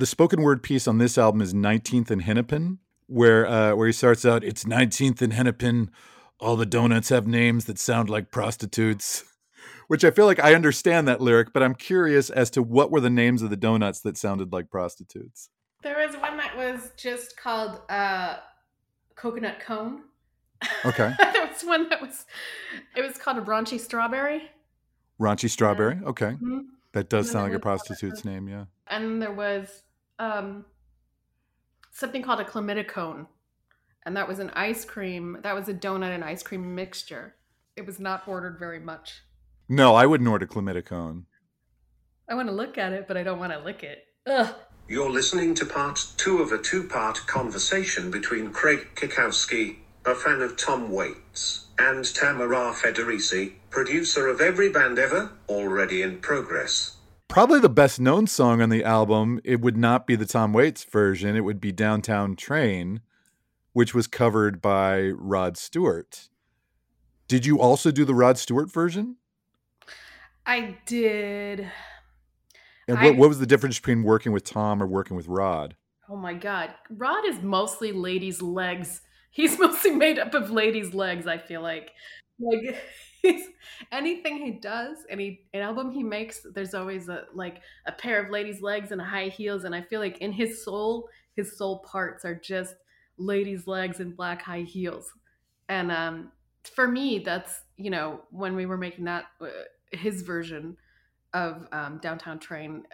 the spoken word piece on this album is 19th and Hennepin, where uh, where he starts out, it's 19th and Hennepin. All the donuts have names that sound like prostitutes. Which I feel like I understand that lyric, but I'm curious as to what were the names of the donuts that sounded like prostitutes. There was one that was just called uh, coconut cone. Okay. there was one that was it was called a raunchy strawberry. Raunchy strawberry. Okay. Mm-hmm. That does sound like a prostitute's name, yeah. And there was um, something called a chlamydia cone. And that was an ice cream. That was a donut and ice cream mixture. It was not ordered very much. No, I wouldn't order chlamydia cone. I want to look at it, but I don't want to lick it. Ugh. You're listening to part two of a two part conversation between Craig Cackowski, a fan of Tom Waits, and Tamara Federici, producer of Every Band Ever, already in progress. Probably the best known song on the album, it would not be the Tom Waits version. It would be Downtown Train, which was covered by Rod Stewart. Did you also do the Rod Stewart version? I did. And I- what, what was the difference between working with Tom or working with Rod? Oh my god. Rod is mostly ladies' legs. He's mostly made up of ladies' legs, I feel like. Like anything he does, any an album he makes, there's always a like a pair of ladies' legs and high heels. And I feel like in his soul, his soul parts are just ladies' legs and black high heels. And um for me, that's you know, when we were making that uh, his version of um, Downtown Train,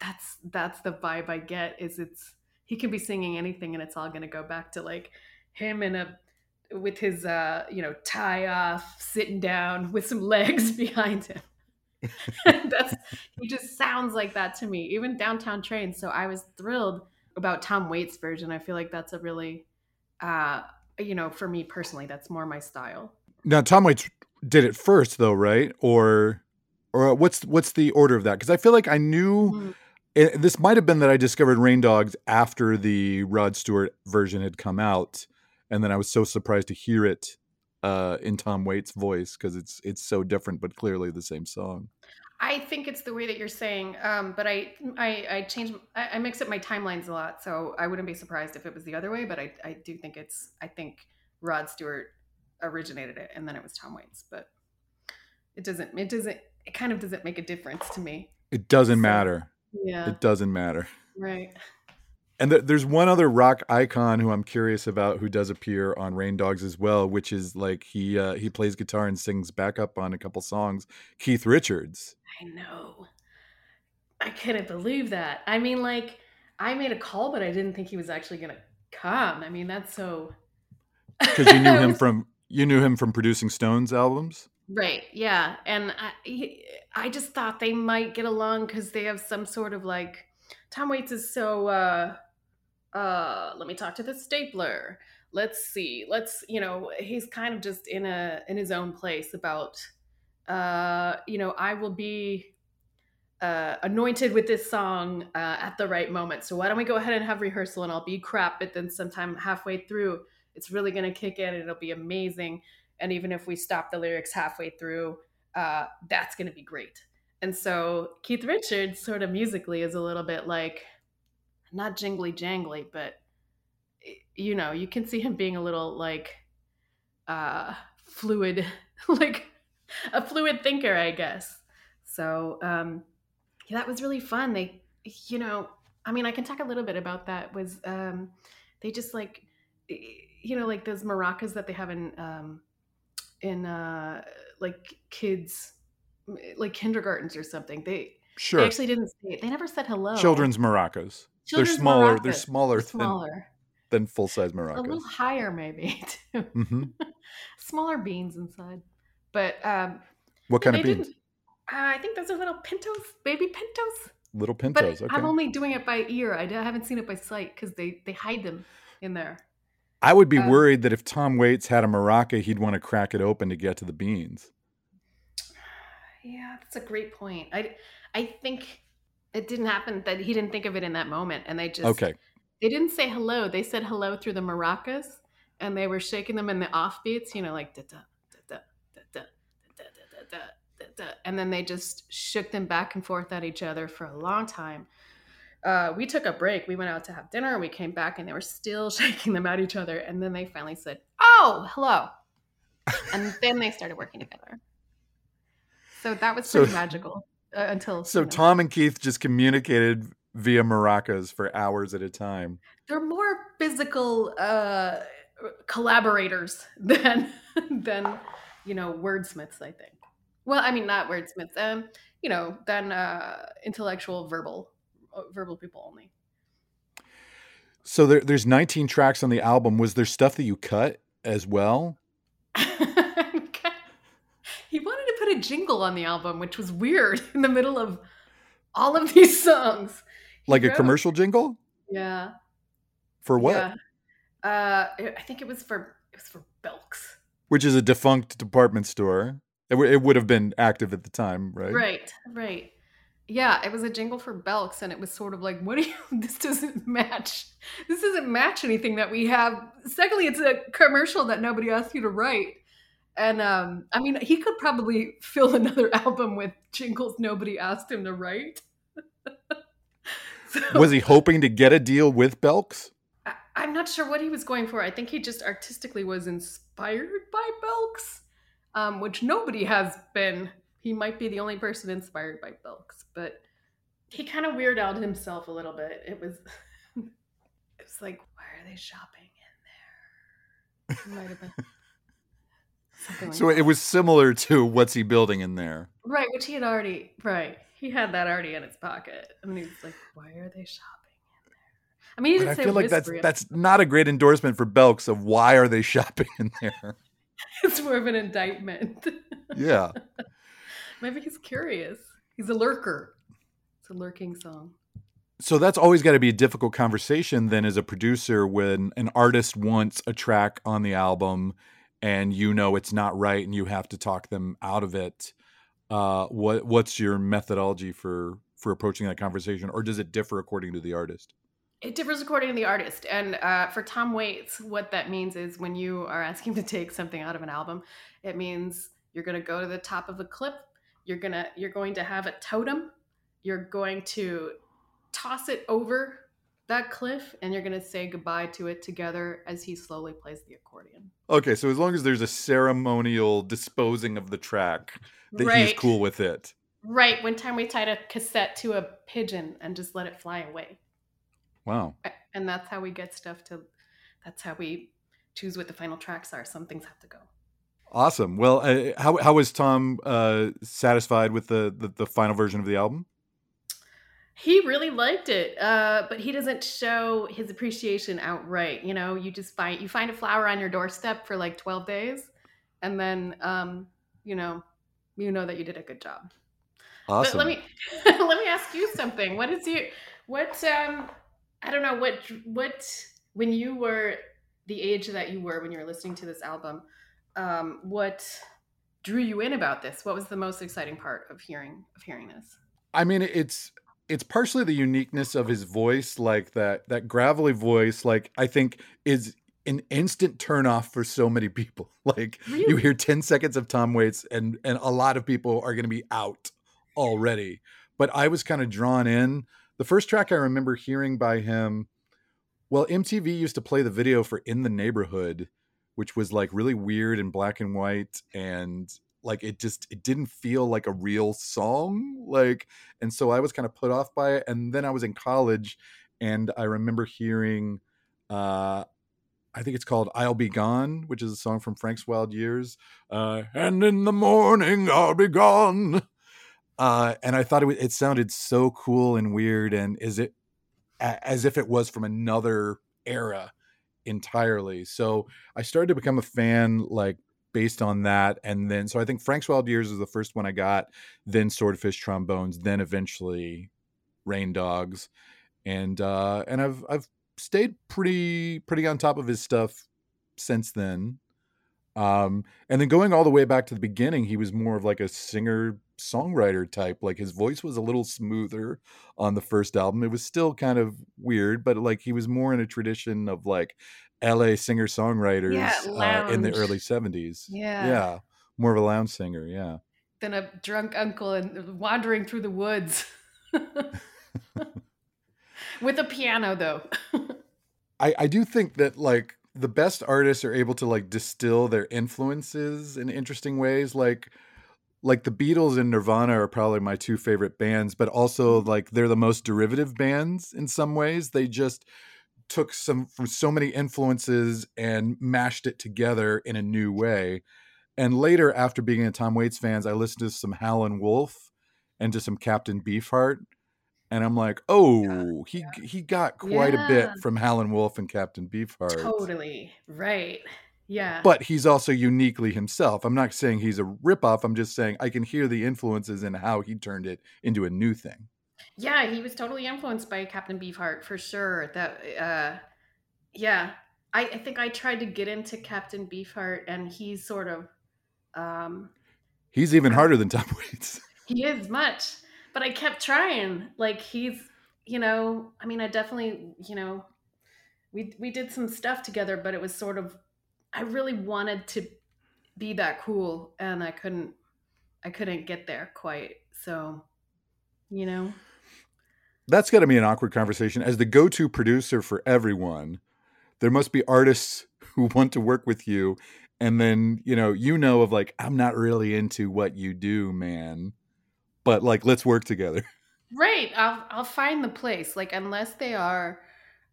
that's that's the vibe I get. Is it's he can be singing anything and it's all going to go back to like him in a with his uh you know tie off sitting down with some legs behind him that's he just sounds like that to me even downtown train so i was thrilled about tom waits version i feel like that's a really uh you know for me personally that's more my style Now Tom Waits did it first though, right? Or or what's what's the order of that? Because I feel like I knew Mm. it, this might have been that I discovered Rain Dogs after the Rod Stewart version had come out, and then I was so surprised to hear it uh, in Tom Waits' voice because it's it's so different, but clearly the same song. I think it's the way that you're saying, um, but I I, I change I, I mix up my timelines a lot, so I wouldn't be surprised if it was the other way. But I, I do think it's I think Rod Stewart originated it, and then it was Tom Waits. But it doesn't it doesn't it kind of doesn't make a difference to me. It doesn't So- matter. Yeah, It doesn't matter. right. And th- there's one other rock icon who I'm curious about who does appear on Rain Dogs as well, which is like he uh, he plays guitar and sings backup on a couple songs. Keith Richards. I know. I couldn't believe that. I mean, like I made a call, but I didn't think he was actually gonna come. I mean, that's so. because you knew him from you knew him from producing Stones albums. Right. Yeah. And I, I just thought they might get along because they have some sort of like Tom Waits is so. uh uh Let me talk to the stapler. Let's see. Let's you know he's kind of just in a in his own place about. Uh, you know, I will be uh, anointed with this song uh, at the right moment. So why don't we go ahead and have rehearsal and I'll be crap, but then sometime halfway through, it's really going to kick in and it'll be amazing. And even if we stop the lyrics halfway through, uh, that's going to be great. And so Keith Richards, sort of musically, is a little bit like not jingly jangly, but you know, you can see him being a little like uh, fluid, like a fluid thinker, I guess. So um, yeah, that was really fun. They, you know, I mean, I can talk a little bit about that. Was um, they just like, you know, like those maracas that they have in um, in uh, like kids, like kindergartens or something. They they Sure, actually didn't say it. They never said hello. children's maracas. Children's they're smaller. maracas. They're smaller, They're smaller. than than full size maracas. a little higher maybe too. hmm Smaller beans inside, but um, What kind of beans? Uh, I think those are little pintos, baby pintos. Little But pintos. Okay. I'm only doing it by ear. I haven't seen it by sight because they they hide them in there. I would be um, worried that if Tom Waits had a maraca, he'd want to crack it open to get to the beans. Yeah, that's a great point. I I think it didn't happen that he didn't think of it in that moment, and they just Okay. They didn't say hello. They said hello through the maracas, and they were shaking them in the offbeats. You know, like da da da da da da da da da da and then they just shook them back and forth at each other for a long time. uh, we took a break. We went out to have dinner. We came back, and they were still shaking them at each other. And then they finally said, "Oh, hello," and then they started working together. So that was So- magical uh, until So you know, Tom and Keith just communicated via maracas for hours at a time. they're more physical uh, collaborators than than you know wordsmiths. I think. Well, I mean, not wordsmiths. Um, you know, than uh, intellectual verbal uh, verbal people only. So there, there's 19 tracks on the album. Was there stuff that you cut as well? he wanted to put a jingle on the album, which was weird in the middle of all of these songs. He Like a commercial jingle? Yeah. For what? Yeah. Uh, I think it was for it was for Belks. Which is a defunct department store. It, w- it would have been active at the time, right? Right, right. Yeah, it was a jingle for Belks, and it was sort of like, what do you? This doesn't match. This doesn't match anything that we have. Secondly, it's a commercial that nobody asked you to write. And um, I mean, he could probably fill another album with jingles nobody asked him to write. So- Was he hoping to get a deal with Belks? I, I'm not sure what he was going for. I think he just artistically was inspired by Belks, um, which nobody has been. He might be the only person inspired by Belks, but he kind of weirded out himself a little bit. It was, it was like, why are they shopping in there? It might have been like So that. it was similar to what's he building in there? right, which he had already right. He had that already in his pocket, and he was like, "Why are they shopping in there?" I mean, he didn't I say feel like that's whispery. that's not a great endorsement for Belks of why are they shopping in there? it's more of an indictment. Yeah. Maybe he's curious. He's a lurker. It's a lurking song. So that's always got to be a difficult conversation then as a producer when an artist wants a track on the album and you know it's not right and you have to talk them out of it. Uh, what what's your methodology for for approaching that conversation, or does it differ according to the artist? It differs according to the artist. And uh, for Tom Waits, what that means is when you are asking to take something out of an album, it means you're going to go to the top of a clip. You're gonna you're going to have a totem. You're going to toss it over that cliff, and you're going to say goodbye to it together as he slowly plays the accordion. Okay, so as long as there's a ceremonial disposing of the track, that he's cool with it. Right. One time we tied a cassette to a pigeon and just let it fly away. Wow. And that's how we get stuff to, that's how we choose what the final tracks are. Some things have to go. Awesome. Well, uh, how how was Tom uh, satisfied with the, the the final version of the album? He really liked it, uh, but he doesn't show his appreciation outright. You know, you just find you find a flower on your doorstep for like twelve days, and then um, you know, you know that you did a good job. Awesome. But let me let me ask you something. What is your what um I don't know what what when you were the age that you were when you were listening to this album, um, what drew you in about this? What was the most exciting part of hearing of hearing this? I mean, it's it's partially the uniqueness of his voice, like that that gravelly voice. Like I think is an instant turnoff for so many people. Like you hear ten seconds of Tom Waits, and and a lot of people are going to be out already. But I was kind of drawn in. The first track I remember hearing by him, well, MTV used to play the video for "In the Neighborhood," which was like really weird and black and white, and like it just it didn't feel like a real song. Like and so I was kind of put off by it. And then I was in college, and I remember hearing, uh, I think it's called "I'll Be Gone," which is a song from Frank's Wild Years. Uh, and in the morning I'll be gone. Uh, and I thought it, it sounded so cool and weird, and is it as if it was from another era entirely. So I started to become a fan, like based on that, and then so I think Frank's Wild Years is the first one I got then swordfish trombones then eventually rain dogs and uh and i've i've stayed pretty pretty on top of his stuff since then. Um and then going all the way back to the beginning he was more of like a singer songwriter type like his voice was a little smoother on the first album. It was still kind of weird but like he was more in a tradition of like la singer songwriters Yeah, uh, in the early 70s Yeah. yeah more of a lounge singer yeah Than a drunk uncle and wandering through the woods. with a piano though. I, I do think that like the best artists are able to like distill their influences in interesting ways. Like like the Beatles and Nirvana are probably my two favorite bands, but also like they're the most derivative bands in some ways. They just took some from so many influences and mashed it together in a new way. And later, after being a Tom Waits fans, I listened to some Howlin' Wolf and to some Captain Beefheart, and I'm like, oh, he yeah. he got quite a bit Yeah. from Howlin' Wolf and Captain Beefheart. totally right. Yeah. But he's also uniquely himself. I'm not saying he's a ripoff. I'm just saying I can hear the influences and how he turned it into a new thing. Yeah, he was totally influenced by Captain Beefheart for sure. That uh yeah. I, I think I tried to get into Captain Beefheart and he's sort of um He's even harder than Tom Waits. he is much. But I kept trying. Like he's you know, I mean I definitely, you know, we we did some stuff together, but it was sort of I really wanted to be that cool and I couldn't I couldn't get there quite. So, you know. That's got to be an awkward conversation. As the go to producer for everyone, there must be artists who want to work with you. And then, you know, you know of like, I'm not really into what you do, man. But like, let's work together. Right. I'll I'll find the place. Like unless they are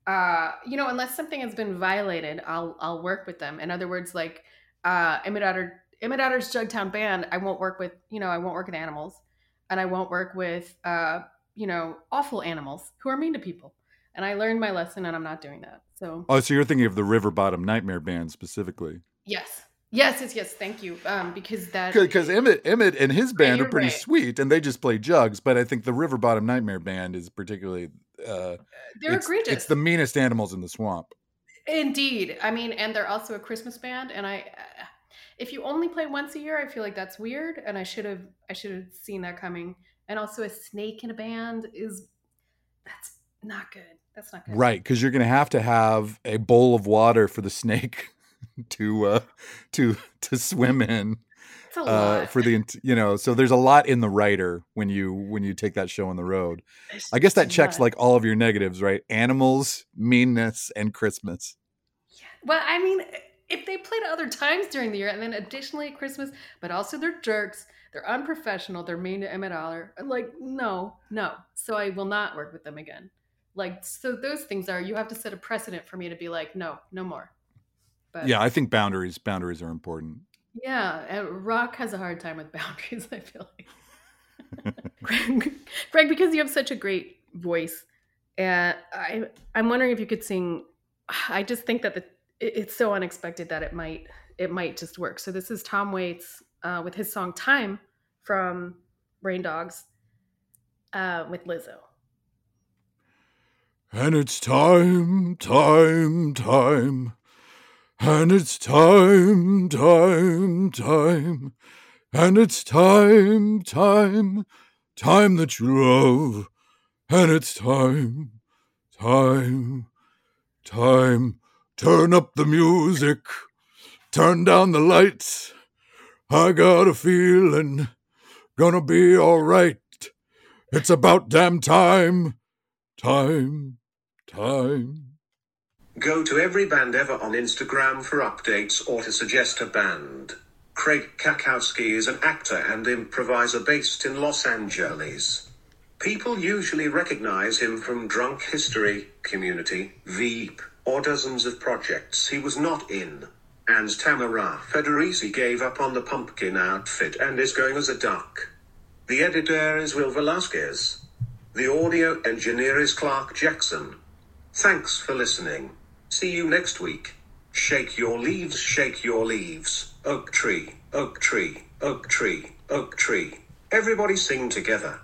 uh you know, unless something has been violated, I'll I'll work with them. In other words, like uh Emmett Otter Jugtown band, I won't work with, you know, I won't work with animals. And I won't work with uh, you know, awful animals who are mean to people. And I learned my lesson and I'm not doing that. So Oh, so you're thinking of the River Bottom Nightmare Band specifically. yes. Yes, yes, yes. Thank you. Um, because that Because Emmett, Emmett and his band are pretty right. sweet and they just play jugs. But I think the River Bottom Nightmare Band is particularly. Uh, they're it's, egregious. it's the meanest animals in the swamp. Indeed. I mean, and they're also a Christmas band. And I, uh, if you only play once a year, I feel like that's weird. And I should have, I should have seen that coming. And also, a snake in a band is, that's not good. That's not good. Right, because you're going to have to have a bowl of water for the snake to uh, to to swim in It's a uh, lot. for the you know. So there's a lot in the writer when you when you take that show on the road. I guess that checks lot. like all of your negatives, right? Animals, meanness, and Christmas. Well, I mean, if they played other times during the year, and then additionally at Christmas, but also they're jerks, they're unprofessional, they're mean to Emmett Otter. Like, no, no. So I will not work with them again. Like, so those things are you have to set a precedent for me to be like, no, no more. But Yeah, I think boundaries boundaries are important. yeah, and rock has a hard time with boundaries. I feel like. Greg, Greg, because you have such a great voice, and I, I'm wondering if you could sing. I just think that the it's so unexpected that it might it might just work. So this is Tom Waits uh, with his song "Time" from Rain Dogs uh, with Lizzo. And it's time, time, time. And it's time, time, time. And it's time, time, time that you love. And it's time, time, time. Turn up the music. Turn down the lights. I got a feeling. Gonna be alright. It's about damn time. Time, time. Go to every band ever on Instagram for updates or to suggest a band. Craig Cackowski is an actor and improviser based in Los Angeles. People usually recognize him from Drunk History, Community, Veep, or dozens of projects he was not in. And Tamara Federici gave up on the pumpkin outfit and is going as a duck. The editor is Will Velasquez. The audio engineer is Clark Jackson. Thanks for listening. See you next week. Shake your leaves, shake your leaves. Oak tree, oak tree, oak tree, oak tree. Everybody sing together.